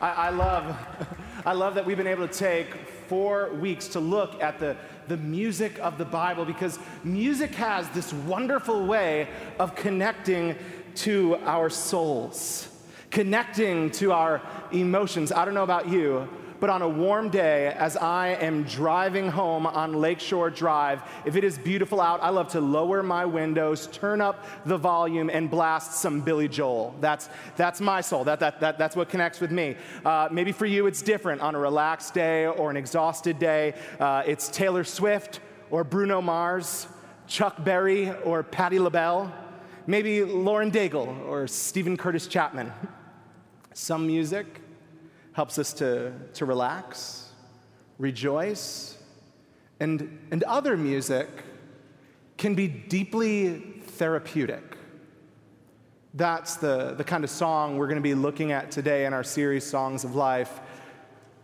I, I, love, I love that we've been able to take four weeks to look at the, the music of the Bible because music has this wonderful way of connecting to our souls, connecting to our emotions. I don't know about you, but on a warm day, as I am driving home on Lakeshore Drive, if it is beautiful out, I love to lower my windows, turn up the volume, and blast some Billy Joel. That's, that's my soul. That, that, that, that's what connects with me. Uh, maybe for you, it's different. On a relaxed day or an exhausted day, uh, it's Taylor Swift or Bruno Mars, Chuck Berry or Patti LaBelle, maybe Lauren Daigle or Steven Curtis Chapman. Some music helps us to, to relax, rejoice, and, and other music can be deeply therapeutic. That's the, the kind of song we're going to be looking at today in our series, Songs of Life.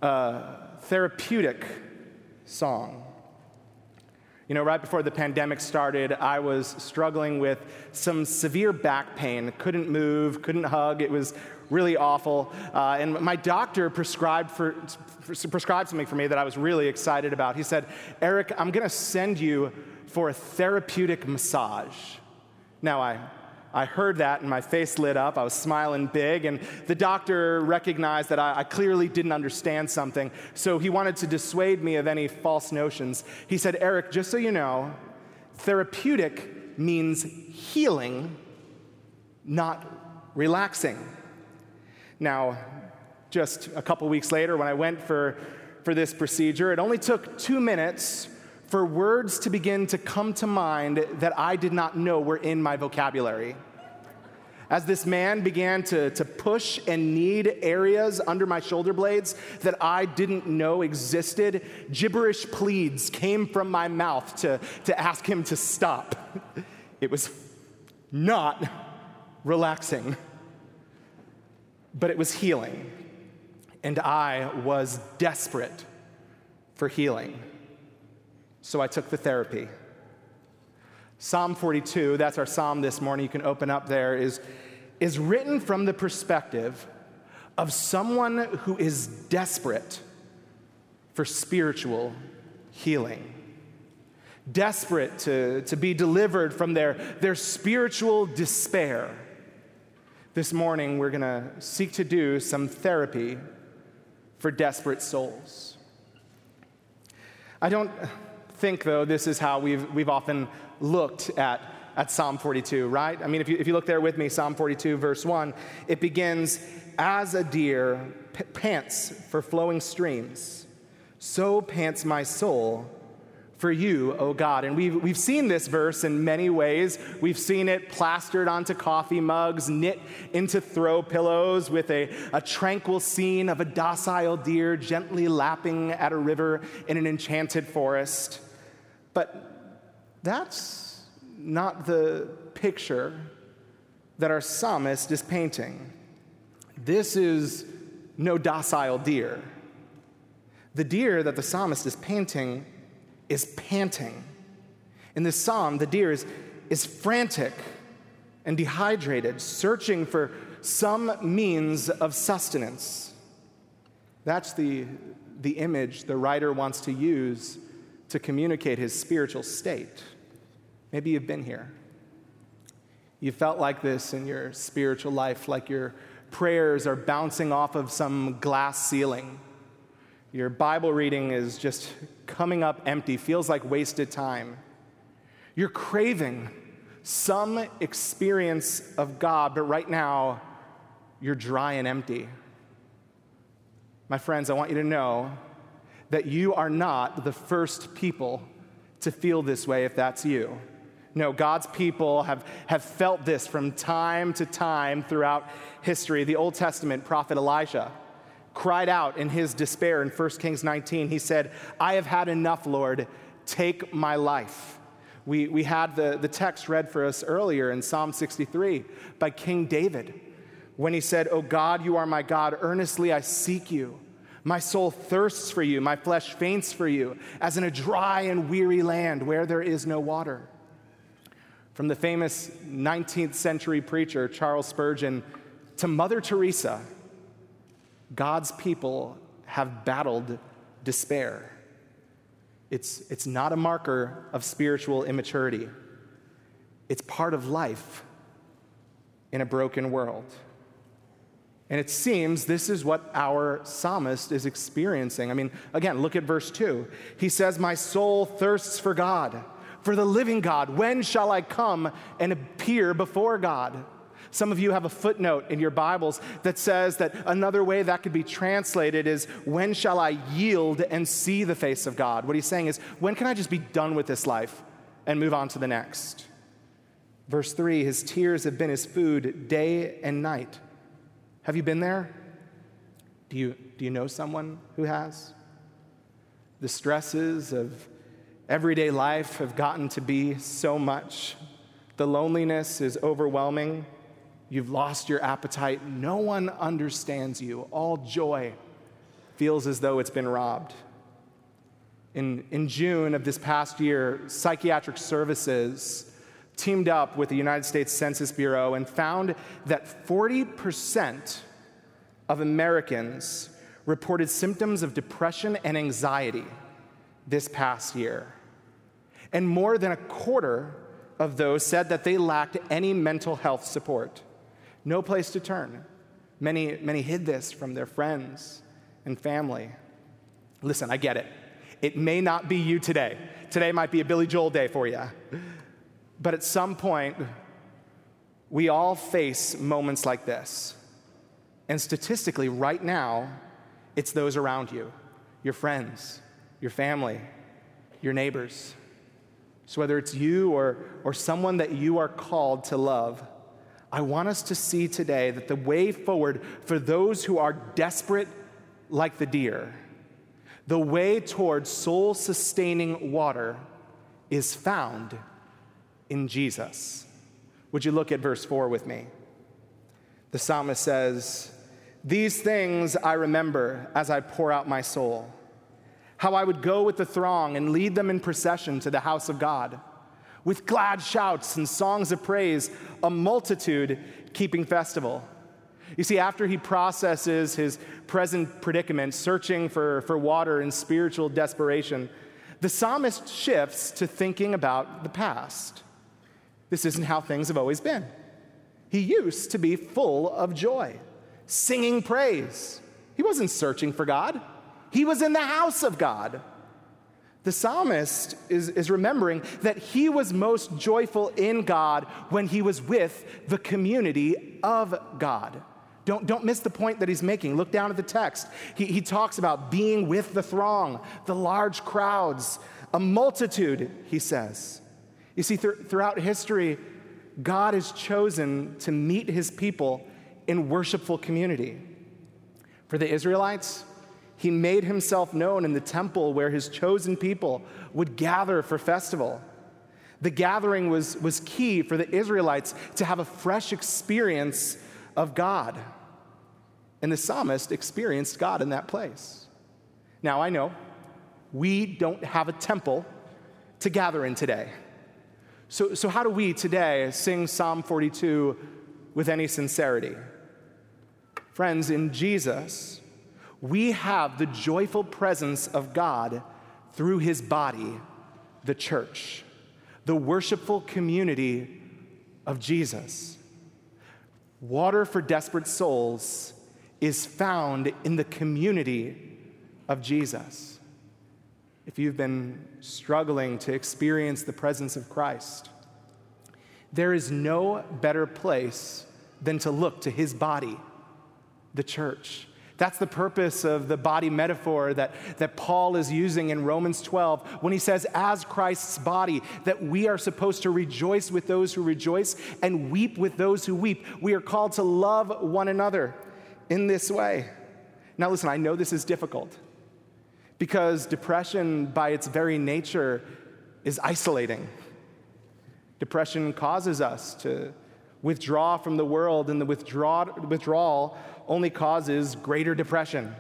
A therapeutic song. You know, right before the pandemic started, I was struggling with some severe back pain. Couldn't move, couldn't hug. It was really awful. Uh, and my doctor prescribed, for, prescribed something for me that I was really excited about. He said, Eric, I'm going to send you for a therapeutic massage. Now, I, I heard that and my face lit up. I was smiling big, and the doctor recognized that I, I, clearly didn't understand something, so he wanted to dissuade me of any false notions. He said, Eric, just so you know, therapeutic means healing, not relaxing. Now, just a couple weeks later, when I went for, for this procedure, it only took two minutes for words to begin to come to mind that I did not know were in my vocabulary. As this man began to, to push and knead areas under my shoulder blades that I didn't know existed, gibberish pleads came from my mouth to, to ask him to stop. It was not relaxing but it was healing. And I was desperate for healing. So I took the therapy. Psalm 42, that's our psalm this morning, you can open up there, is, is written from the perspective of someone who is desperate for spiritual healing. Desperate to, to be delivered from their, their spiritual despair this morning, we're going to seek to do some therapy for desperate souls. I don't think, though, this is how we've, we've often looked at, at Psalm 42, right? I mean, if you, if you look there with me, Psalm 42, verse 1, it begins, As a deer p- pants for flowing streams, so pants my soul for you, O God. And we've, we've seen this verse in many ways. We've seen it plastered onto coffee mugs, knit into throw pillows, with a, a tranquil scene of a docile deer gently lapping at a river in an enchanted forest. But that's not the picture that our psalmist is painting. This is no docile deer. The deer that the psalmist is painting is panting. In this psalm, the deer is, is frantic and dehydrated, searching for some means of sustenance. That's the, the image the writer wants to use to communicate his spiritual state. Maybe you've been here. You felt like this in your spiritual life, like your prayers are bouncing off of some glass ceiling your Bible reading is just coming up empty, feels like wasted time. You're craving some experience of God, but right now, you're dry and empty. My friends, I want you to know that you are not the first people to feel this way if that's you. No, God's people have, have felt this from time to time throughout history. The Old Testament prophet Elijah cried out in his despair in 1 Kings 19. He said, I have had enough, Lord. Take my life. We, we had the, the text read for us earlier in Psalm 63 by King David when he said, O God, you are my God. Earnestly I seek you. My soul thirsts for you. My flesh faints for you, as in a dry and weary land where there is no water. From the famous 19th century preacher Charles Spurgeon to Mother Teresa, God's people have battled despair. It's, it's not a marker of spiritual immaturity, it's part of life in a broken world. And it seems this is what our psalmist is experiencing. I mean, again, look at verse 2. He says, My soul thirsts for God, for the living God. When shall I come and appear before God? Some of you have a footnote in your Bibles that says that another way that could be translated is, When shall I yield and see the face of God? What he's saying is, When can I just be done with this life and move on to the next? Verse 3 His tears have been his food day and night. Have you been there? Do you, do you know someone who has? The stresses of everyday life have gotten to be so much. The loneliness is overwhelming. You've lost your appetite. No one understands you. All joy feels as though it's been robbed. In, in June of this past year, Psychiatric Services teamed up with the United States Census Bureau and found that 40% of Americans reported symptoms of depression and anxiety this past year. And more than a quarter of those said that they lacked any mental health support no place to turn. Many, many hid this from their friends and family. Listen, I get it. It may not be you today. Today might be a Billy Joel day for you. But at some point, we all face moments like this. And statistically, right now, it's those around you your friends, your family, your neighbors. So, whether it's you or, or someone that you are called to love, I want us to see today that the way forward for those who are desperate like the deer, the way toward soul sustaining water is found in Jesus. Would you look at verse 4 with me? The psalmist says, These things I remember as I pour out my soul, how I would go with the throng and lead them in procession to the house of God with glad shouts and songs of praise, a multitude keeping festival. You see, after he processes his present predicament, searching for, for water in spiritual desperation, the psalmist shifts to thinking about the past. This isn't how things have always been. He used to be full of joy, singing praise. He wasn't searching for God, he was in the house of God. The psalmist is, is remembering that he was most joyful in God when he was with the community of God. Don't, don't miss the point that he's making. Look down at the text. He, he talks about being with the throng, the large crowds, a multitude, he says. You see, th- throughout history, God has chosen to meet his people in worshipful community. For the Israelites, he made himself known in the temple where his chosen people would gather for festival. The gathering was, was key for the Israelites to have a fresh experience of God. And the psalmist experienced God in that place. Now, I know we don't have a temple to gather in today. So, so how do we today sing Psalm 42 with any sincerity? Friends, in Jesus, we have the joyful presence of God through his body, the church, the worshipful community of Jesus. Water for desperate souls is found in the community of Jesus. If you've been struggling to experience the presence of Christ, there is no better place than to look to his body, the church that's the purpose of the body metaphor that, that Paul is using in Romans 12 when he says, as Christ's body, that we are supposed to rejoice with those who rejoice and weep with those who weep. We are called to love one another in this way. Now, listen, I know this is difficult because depression, by its very nature, is isolating. Depression causes us to withdraw from the world, and the withdraw, withdrawal only causes greater depression.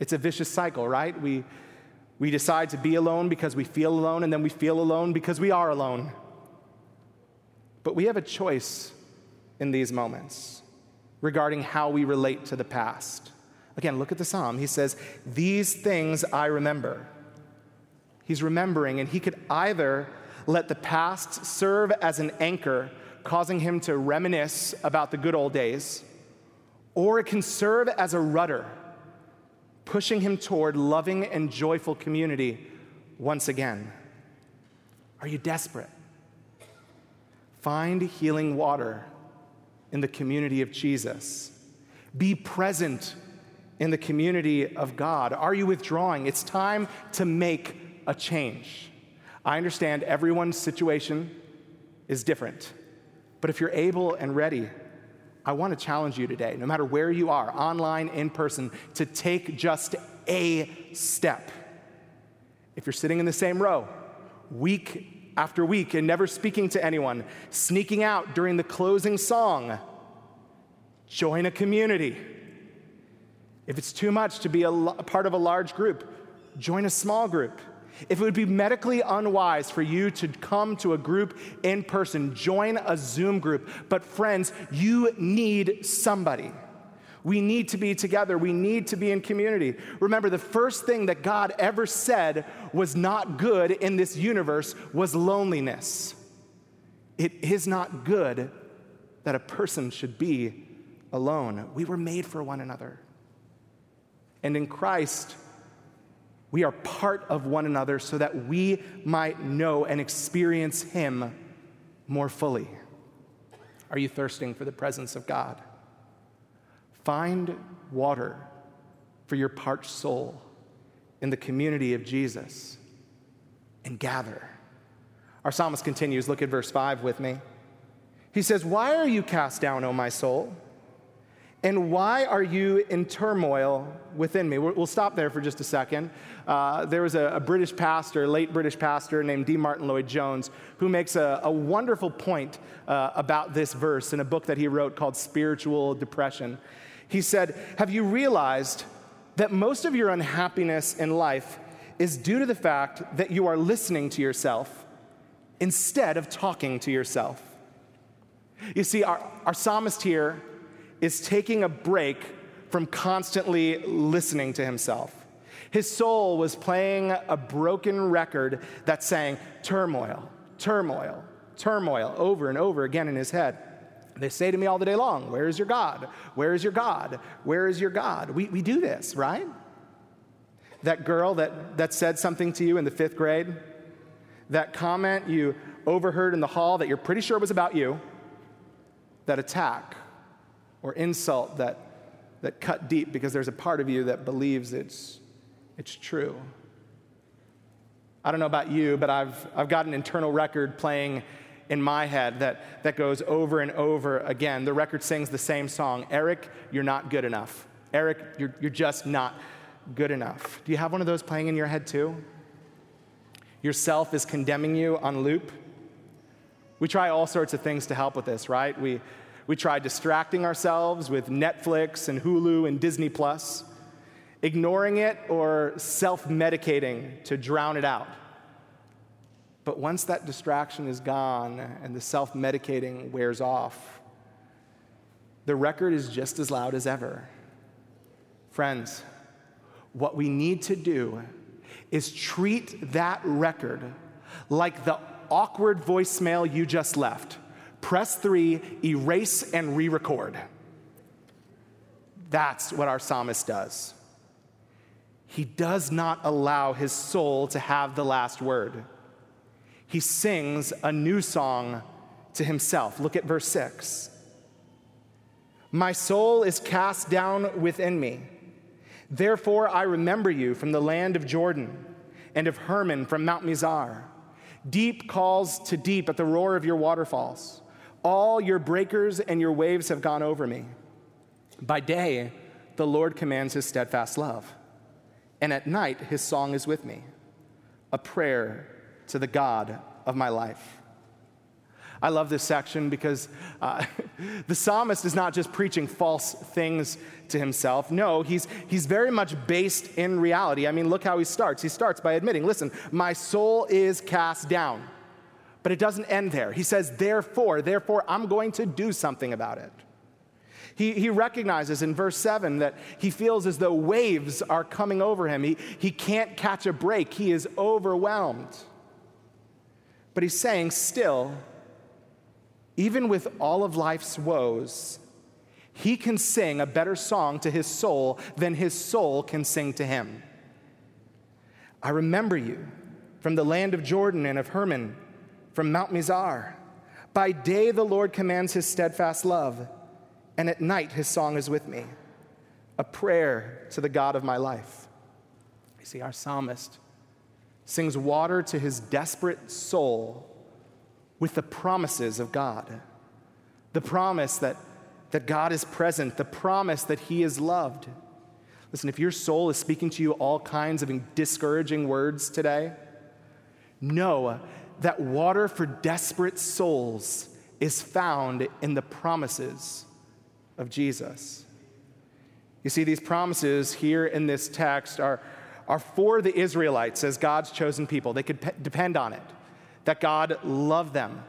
It's a vicious cycle, right? We, we decide to be alone because we feel alone, and then we feel alone because we are alone. But we have a choice in these moments regarding how we relate to the past. Again, look at the psalm. He says, These things I remember. He's remembering, and he could either let the past serve as an anchor, causing him to reminisce about the good old days, or it can serve as a rudder, pushing him toward loving and joyful community once again. Are you desperate? Find healing water in the community of Jesus. Be present in the community of God. Are you withdrawing? It's time to make a change. I understand everyone's situation is different, but if you're able and ready, I want to challenge you today, no matter where you are, online, in person, to take just a step. If you're sitting in the same row, week after week, and never speaking to anyone, sneaking out during the closing song, join a community. If it's too much to be a, part of a large group, join a small group. If it would be medically unwise for you to come to a group in person, join a Zoom group. But, friends, you need somebody. We need to be together. We need to be in community. Remember, the first thing that God ever said was not good in this universe was loneliness. It is not good that a person should be alone. We were made for one another. And in Christ, we are part of one another so that we might know and experience Him more fully. Are you thirsting for the presence of God? Find water for your parched soul in the community of Jesus and gather. Our psalmist continues. Look at verse 5 with me. He says, Why are you cast down, O my soul? And why are you in turmoil within me? We'll stop there for just a second. Uh, there was a, a, British pastor, late British pastor named D. Martyn Lloyd-Jones, who makes a, a wonderful point uh, about this verse in a book that he wrote called Spiritual Depression. He said, Have you realized that most of your unhappiness in life is due to the fact that you are listening to yourself instead of talking to yourself? You see, our, our psalmist here is taking a break from constantly listening to himself. His soul was playing a broken record that sang turmoil, turmoil, turmoil over and over again in his head. They say to me all the day long, Where is your God? Where is your God? Where is your God? We, we do this, right? That girl that, that said something to you in the fifth grade, that comment you overheard in the hall that you're pretty sure was about you, that attack or insult that, that cut deep because there's a part of you that believes it's, it's true. I don't know about you, but I've, I've got an internal record playing in my head that, that goes over and over again. The record sings the same song Eric, you're not good enough. Eric, you're, you're just not good enough. Do you have one of those playing in your head too? Yourself is condemning you on loop. We try all sorts of things to help with this, right? We, we try distracting ourselves with Netflix and Hulu and Disney Plus, ignoring it or self medicating to drown it out. But once that distraction is gone and the self medicating wears off, the record is just as loud as ever. Friends, what we need to do is treat that record like the awkward voicemail you just left press three, erase and re record. That's what our psalmist does. He does not allow his soul to have the last word. He sings a new song to himself. Look at verse 6. My soul is cast down within me. Therefore, I remember you from the land of Jordan and of Hermon from Mount Mizar. Deep calls to deep at the roar of your waterfalls. All your breakers and your waves have gone over me. By day, the Lord commands his steadfast love, and at night, his song is with me, a prayer to the God of my life. I love this section because uh, the psalmist is not just preaching false things to himself. No, he's, he's very much based in reality. I mean, look how he starts. He starts by admitting, listen, my soul is cast down. But it doesn't end there. He says, therefore, therefore, I'm going to do something about it. He, he recognizes in verse 7 that he feels as though waves are coming over him. He, he can't catch a break, he is overwhelmed. But he's saying, still, even with all of life's woes, he can sing a better song to his soul than his soul can sing to him. I remember you from the land of Jordan and of Hermon, from Mount Mizar. By day, the Lord commands his steadfast love, and at night, his song is with me, a prayer to the God of my life. You see, our psalmist sings water to his desperate soul with the promises of God. The promise that, that God is present, the promise that He is loved. Listen, if your soul is speaking to you all kinds of discouraging words today, know that water for desperate souls is found in the promises of Jesus. You see, these promises here in this text are, are for the Israelites as God's chosen people. They could pe- depend on it that God loved them,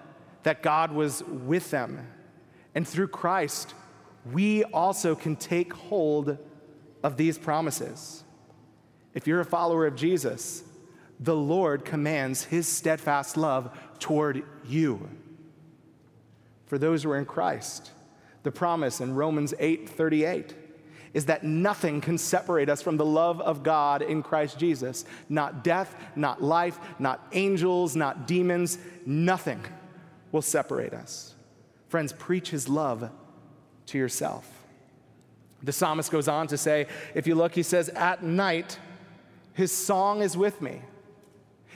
that God was with them. And through Christ, we also can take hold of these promises. If you're a follower of Jesus, the Lord commands his steadfast love toward you. For those who are in Christ, the promise in Romans 8 38 is that nothing can separate us from the love of God in Christ Jesus. Not death, not life, not angels, not demons, nothing will separate us. Friends, preach his love to yourself. The psalmist goes on to say, if you look, he says, At night, his song is with me.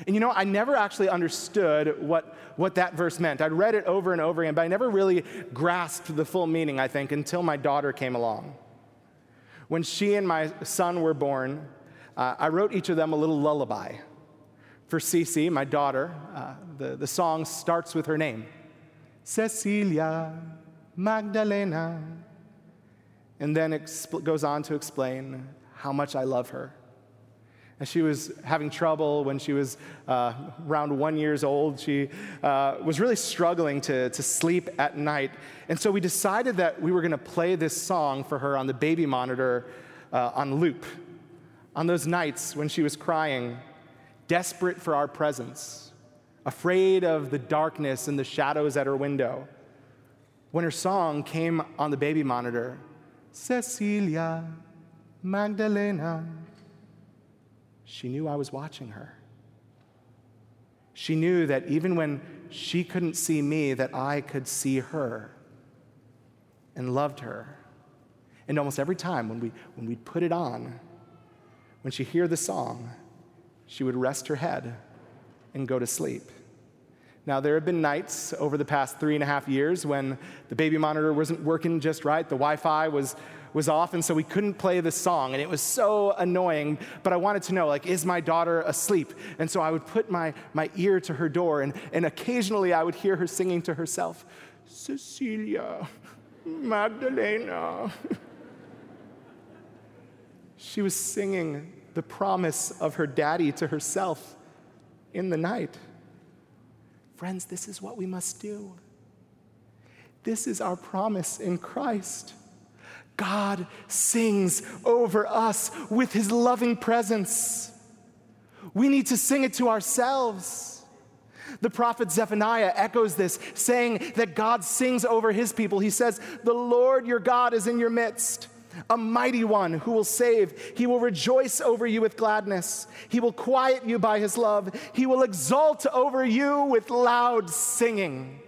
And you know, I never actually understood what, what that verse meant. I'd read it over and over again, but I never really grasped the full meaning, I think, until my daughter came along. When she and my son were born, uh, I wrote each of them a little lullaby. For Cece, my daughter, uh, the, the song starts with her name Cecilia Magdalena. And then it goes on to explain how much I love her. She was having trouble when she was uh, around one years old. She uh, was really struggling to, to sleep at night. And so we decided that we were going to play this song for her on the baby monitor uh, on loop. On those nights when she was crying, desperate for our presence, afraid of the darkness and the shadows at her window, when her song came on the baby monitor, Cecilia Magdalena she knew I was watching her. She knew that even when she couldn't see me, that I could see her and loved her. And almost every time when we when we put it on, when she hear the song, she would rest her head and go to sleep. Now, there have been nights over the past three and a half years when the baby monitor wasn't working just right, the Wi Fi was was off, and so we couldn't play the song, and it was so annoying. But I wanted to know, like, is my daughter asleep? And so I would put my, my ear to her door, and, and occasionally I would hear her singing to herself, Cecilia, Magdalena. she was singing the promise of her daddy to herself in the night. Friends, this is what we must do. This is our promise in Christ. God sings over us with his loving presence. We need to sing it to ourselves. The prophet Zephaniah echoes this, saying that God sings over his people. He says, The Lord your God is in your midst, a mighty one who will save. He will rejoice over you with gladness. He will quiet you by his love. He will exult over you with loud singing.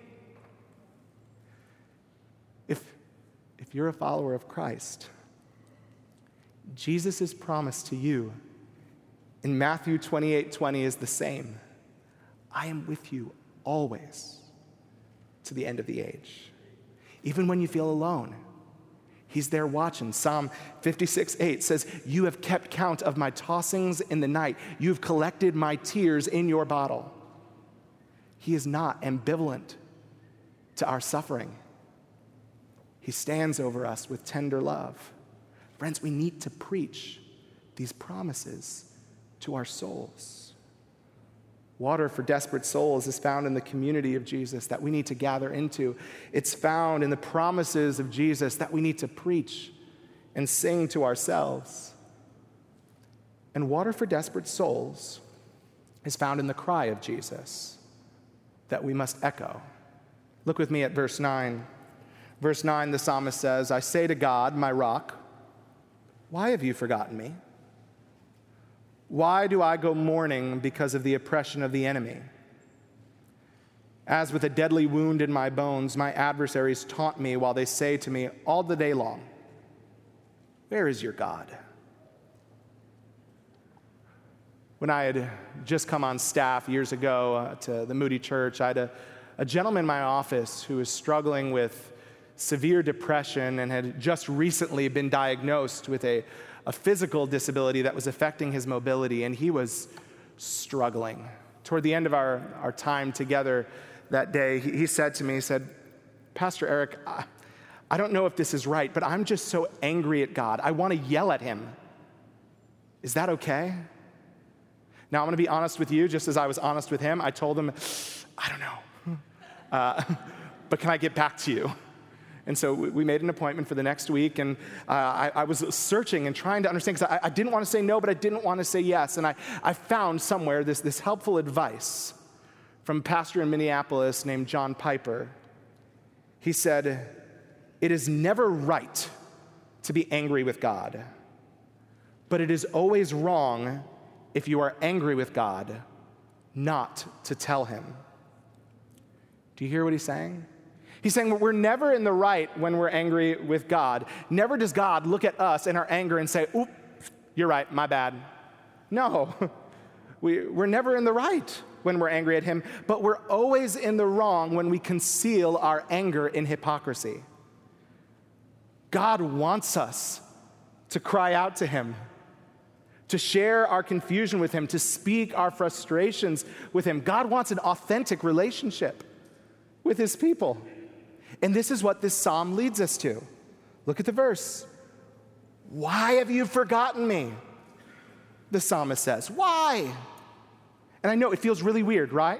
You're a follower of Christ, Jesus' promise to you in Matthew 28 20 is the same I am with you always to the end of the age. Even when you feel alone, He's there watching. Psalm 56 8 says, You have kept count of my tossings in the night. You've collected my tears in your bottle. He is not ambivalent to our suffering. He stands over us with tender love. Friends, we need to preach these promises to our souls. Water for desperate souls is found in the community of Jesus that we need to gather into. It's found in the promises of Jesus that we need to preach and sing to ourselves. And water for desperate souls is found in the cry of Jesus that we must echo. Look with me at verse 9. Verse 9, the psalmist says, I say to God, my rock, why have you forgotten me? Why do I go mourning because of the oppression of the enemy? As with a deadly wound in my bones, my adversaries taunt me while they say to me all the day long, Where is your God? When I had just come on staff years ago uh, to the Moody Church, I had a, a gentleman in my office who was struggling with severe depression and had just recently been diagnosed with a a physical disability that was affecting his mobility, and he was struggling. Toward the end of our, our time together that day, he, he said to me, he said, Pastor Eric, I, I don't know if this is right, but I'm just so angry at God. I want to yell at him. Is that okay? Now, I'm going to be honest with you, just as I was honest with him. I told him, I don't know. Uh, but can I get back to you? And so we made an appointment for the next week, and uh, I, I, was searching and trying to understand because I, I, didn't want to say no, but I didn't want to say yes. And I, I found somewhere this, this helpful advice from a pastor in Minneapolis named John Piper. He said, It is never right to be angry with God, but it is always wrong if you are angry with God not to tell him. Do you hear what he's saying? He's saying we're never in the right when we're angry with God. Never does God look at us in our anger and say, Oop, you're right, my bad. No, we, we're never in the right when we're angry at Him, but we're always in the wrong when we conceal our anger in hypocrisy. God wants us to cry out to Him, to share our confusion with Him, to speak our frustrations with Him. God wants an authentic relationship with His people. And this is what this psalm leads us to. Look at the verse. Why have you forgotten me? The psalmist says, Why? And I know it feels really weird, right?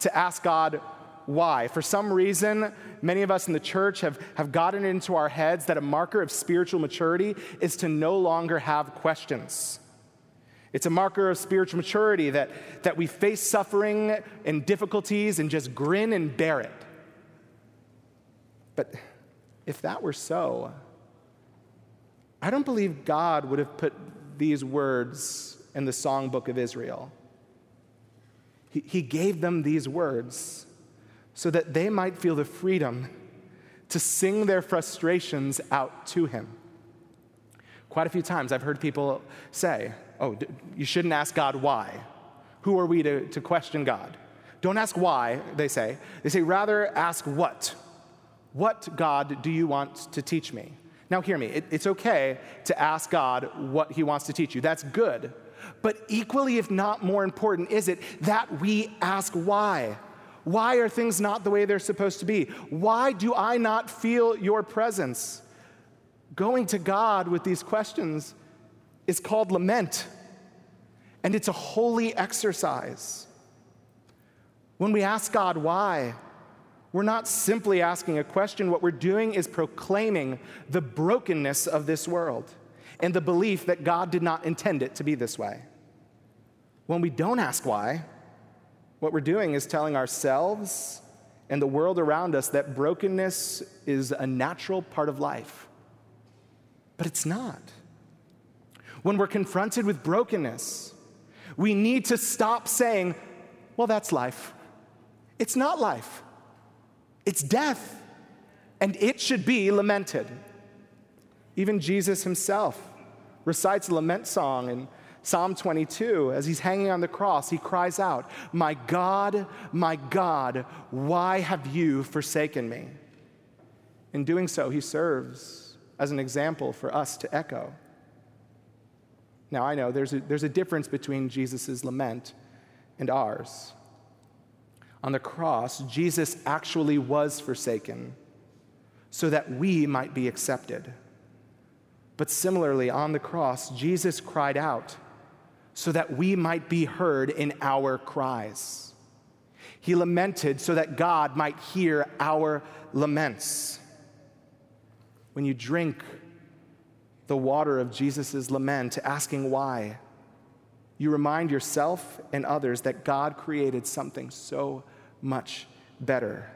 To ask God why. For some reason, many of us in the church have, have gotten into our heads that a marker of spiritual maturity is to no longer have questions. It's a marker of spiritual maturity that, that we face suffering and difficulties and just grin and bear it. But if that were so, I don't believe God would have put these words in the songbook of Israel. He, he gave them these words so that they might feel the freedom to sing their frustrations out to Him. Quite a few times I've heard people say, Oh, you shouldn't ask God why. Who are we to, to question God? Don't ask why, they say. They say, rather ask what. What, God, do you want to teach me? Now, hear me. It, it's okay to ask God what He wants to teach you. That's good. But equally, if not more important, is it that we ask why? Why are things not the way they're supposed to be? Why do I not feel your presence? Going to God with these questions is called lament, and it's a holy exercise. When we ask God why, we're not simply asking a question. What we're doing is proclaiming the brokenness of this world and the belief that God did not intend it to be this way. When we don't ask why, what we're doing is telling ourselves and the world around us that brokenness is a natural part of life. But it's not. When we're confronted with brokenness, we need to stop saying, well, that's life. It's not life. It's death, and it should be lamented. Even Jesus himself recites a lament song in Psalm 22. As he's hanging on the cross, he cries out, My God, my God, why have you forsaken me? In doing so, he serves as an example for us to echo. Now, I know there's a, there's a difference between Jesus' lament and ours. On the cross, Jesus actually was forsaken so that we might be accepted. But similarly, on the cross, Jesus cried out, so that we might be heard in our cries. He lamented so that God might hear our laments. When you drink the water of Jesus' lament, asking why, you remind yourself and others that God created something so much better.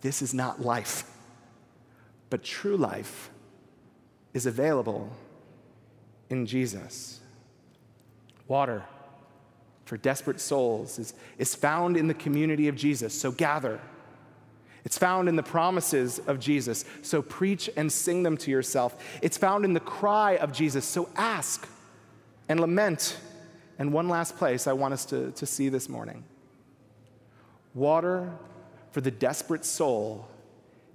This is not life, but true life is available in Jesus. Water for desperate souls is, is found in the community of Jesus, so gather. It's found in the promises of Jesus, so preach and sing them to yourself. It's found in the cry of Jesus, so ask and lament and one last place I want us to, to see this morning water for the desperate soul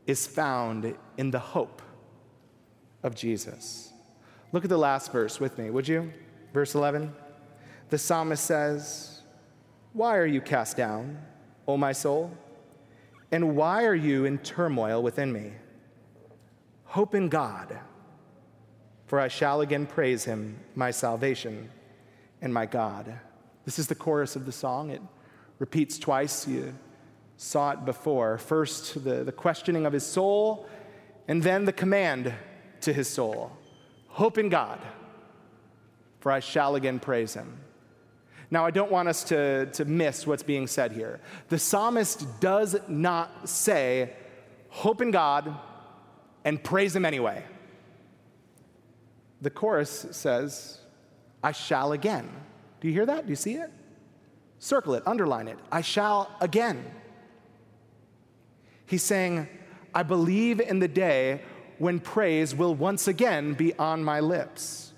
is found in the hope of Jesus. Look at the last verse with me, would you? Verse 11. The psalmist says, Why are you cast down, O my soul? And why are you in turmoil within me? Hope in God, for I shall again praise him, my salvation and my God. This is the chorus of the song. It repeats twice. You saw it before. First, the, the questioning of his soul, and then the command to his soul Hope in God, for I shall again praise him. Now, I don't want us to, to miss what's being said here. The psalmist does not say, Hope in God and praise him anyway. The chorus says, I shall again. Do you hear that? Do you see it? Circle it, underline it. I shall again. He's saying, I believe in the day when praise will once again be on my lips.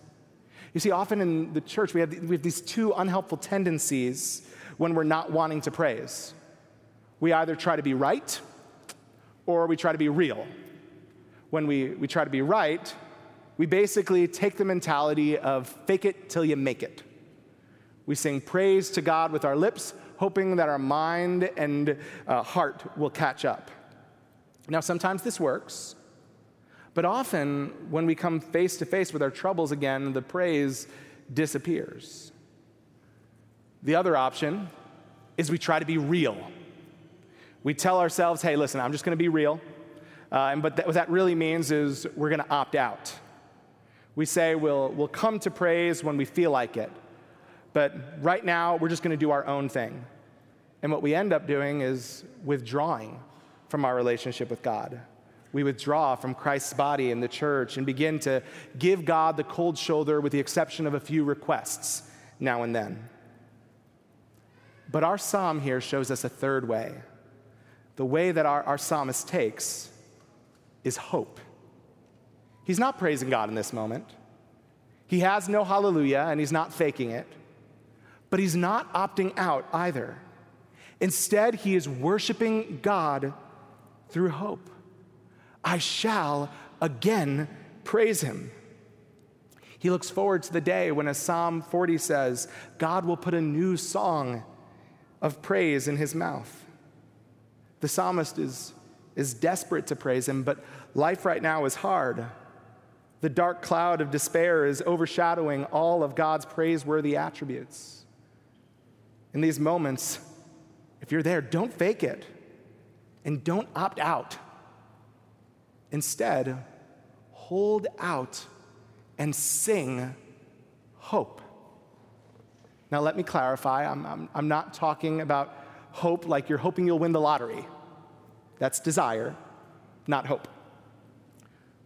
You see, often in the church, we have, we have these two unhelpful tendencies when we're not wanting to praise. We either try to be right or we try to be real. When we, we try to be right, we basically take the mentality of fake it till you make it. We sing praise to God with our lips, hoping that our mind and uh, heart will catch up. Now, sometimes this works, but often when we come face to face with our troubles again, the praise disappears. The other option is we try to be real. We tell ourselves, hey, listen, I'm just going to be real. Uh, and, but that, what that really means is we're going to opt out. We say we'll, we'll come to praise when we feel like it. But right now, we're just going to do our own thing. And what we end up doing is withdrawing from our relationship with God. We withdraw from Christ's body in the church and begin to give God the cold shoulder with the exception of a few requests now and then. But our psalm here shows us a third way. The way that our, our psalmist takes is hope. He's not praising God in this moment. He has no hallelujah and he's not faking it. But he's not opting out either. Instead, he is worshiping God through hope. I shall again praise him. He looks forward to the day when, as Psalm 40 says, God will put a new song of praise in his mouth. The psalmist is, is desperate to praise him, but life right now is hard. The dark cloud of despair is overshadowing all of God's praiseworthy attributes. In these moments, if you're there, don't fake it and don't opt out. Instead, hold out and sing hope. Now, let me clarify I'm, I'm, I'm, not talking about hope like you're hoping you'll win the lottery. That's desire, not hope.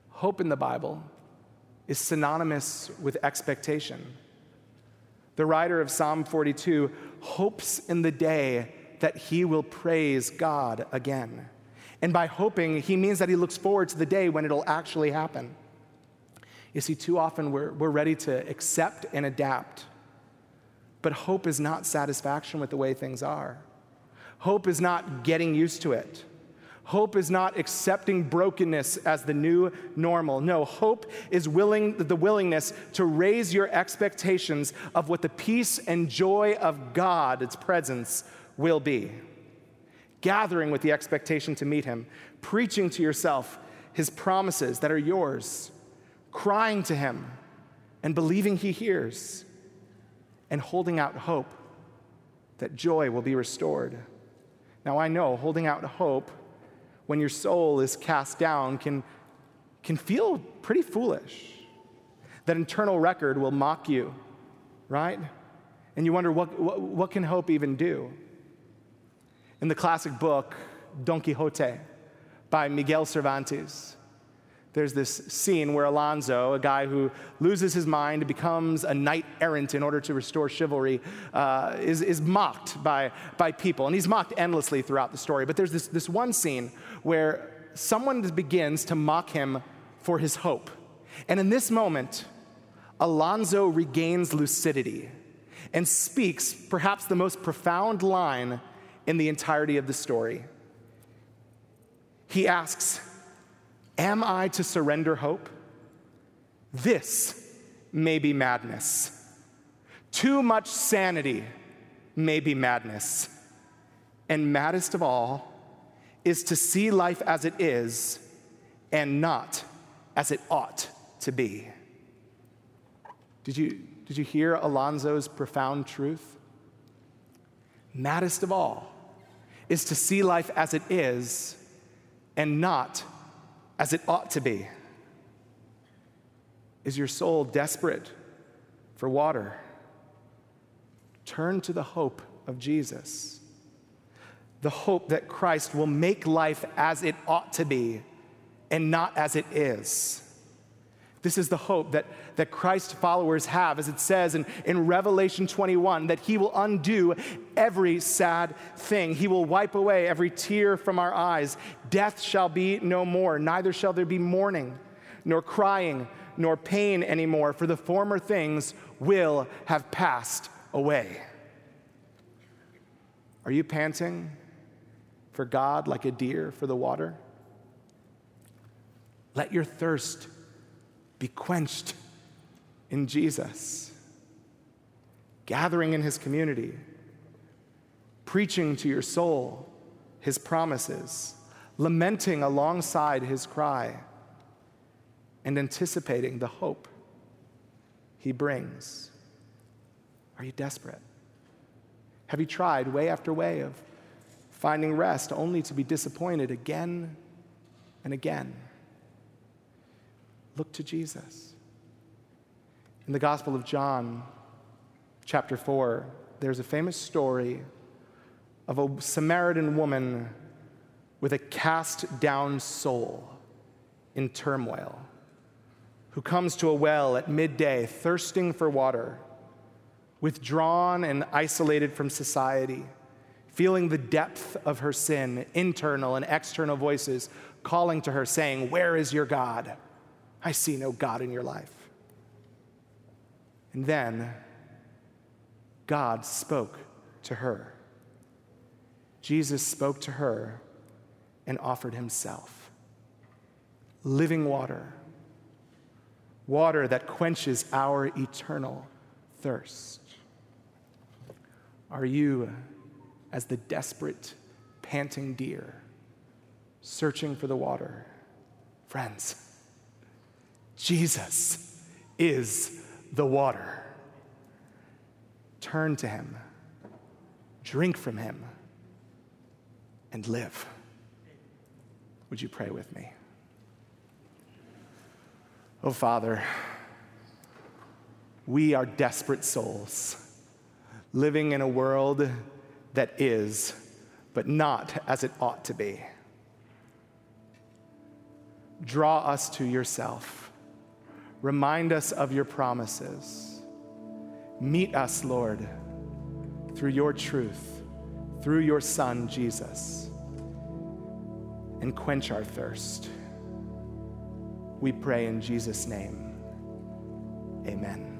Hope in the Bible is synonymous with expectation. The writer of Psalm 42 hopes in the day that he will praise God again. And by hoping, he means that he looks forward to the day when it'll actually happen. You see, too often we're, we're ready to accept and adapt, but hope is not satisfaction with the way things are. Hope is not getting used to it. Hope is not accepting brokenness as the new normal. No, hope is willing, the willingness to raise your expectations of what the peace and joy of God, its presence, will be. Gathering with the expectation to meet Him, preaching to yourself His promises that are yours, crying to Him, and believing He hears. and holding out hope that joy will be restored. Now, I know holding out hope when your soul is cast down can, can feel pretty foolish. That internal record will mock you, right? And you wonder, what, what, what can hope even do? In the classic book, Don Quixote by Miguel Cervantes, there's this scene where Alonso, a guy who loses his mind, becomes a knight errant in order to restore chivalry, uh, is, is mocked by, by people. And he's mocked endlessly throughout the story. But there's this, this one scene where someone begins to mock him for his hope. And in this moment, Alonso regains lucidity and speaks perhaps the most profound line in the entirety of the story. He asks, Am I to surrender hope? This may be madness. Too much sanity may be madness. And maddest of all is to see life as it is and not as it ought to be. Did you, did you hear Alonso's profound truth? Maddest of all is to see life as it is and not as it ought to be? Is your soul desperate for water? Turn to the hope of Jesus. The hope that Christ will make life as it ought to be and not as it is. This is the hope that, that Christ followers have, as it says in, in Revelation 21, that He will undo every sad thing. He will wipe away every tear from our eyes. Death shall be no more, neither shall there be mourning, nor crying, nor pain anymore, for the former things will have passed away. Are you panting for God like a deer for the water? Let your thirst be quenched in Jesus, gathering in his community, preaching to your soul his promises, lamenting alongside his cry, and anticipating the hope he brings. Are you desperate? Have you tried way after way of finding rest only to be disappointed again and again? Look to Jesus. In the Gospel of John, chapter 4, there's a famous story of a Samaritan woman with a cast down soul in turmoil who comes to a well at midday thirsting for water, withdrawn and isolated from society, feeling the depth of her sin, internal and external voices calling to her, saying, Where is your God? I see no God in your life. And then God spoke to her. Jesus spoke to her and offered himself living water, water that quenches our eternal thirst. Are you, as the desperate, panting deer, searching for the water? Friends, Jesus is the water. Turn to him, drink from him, and live. Would you pray with me? Oh, Father, we are desperate souls living in a world that is, but not as it ought to be. Draw us to yourself Remind us of your promises. Meet us, Lord, through your truth, through your Son, Jesus, and quench our thirst. We pray in Jesus' name. Amen.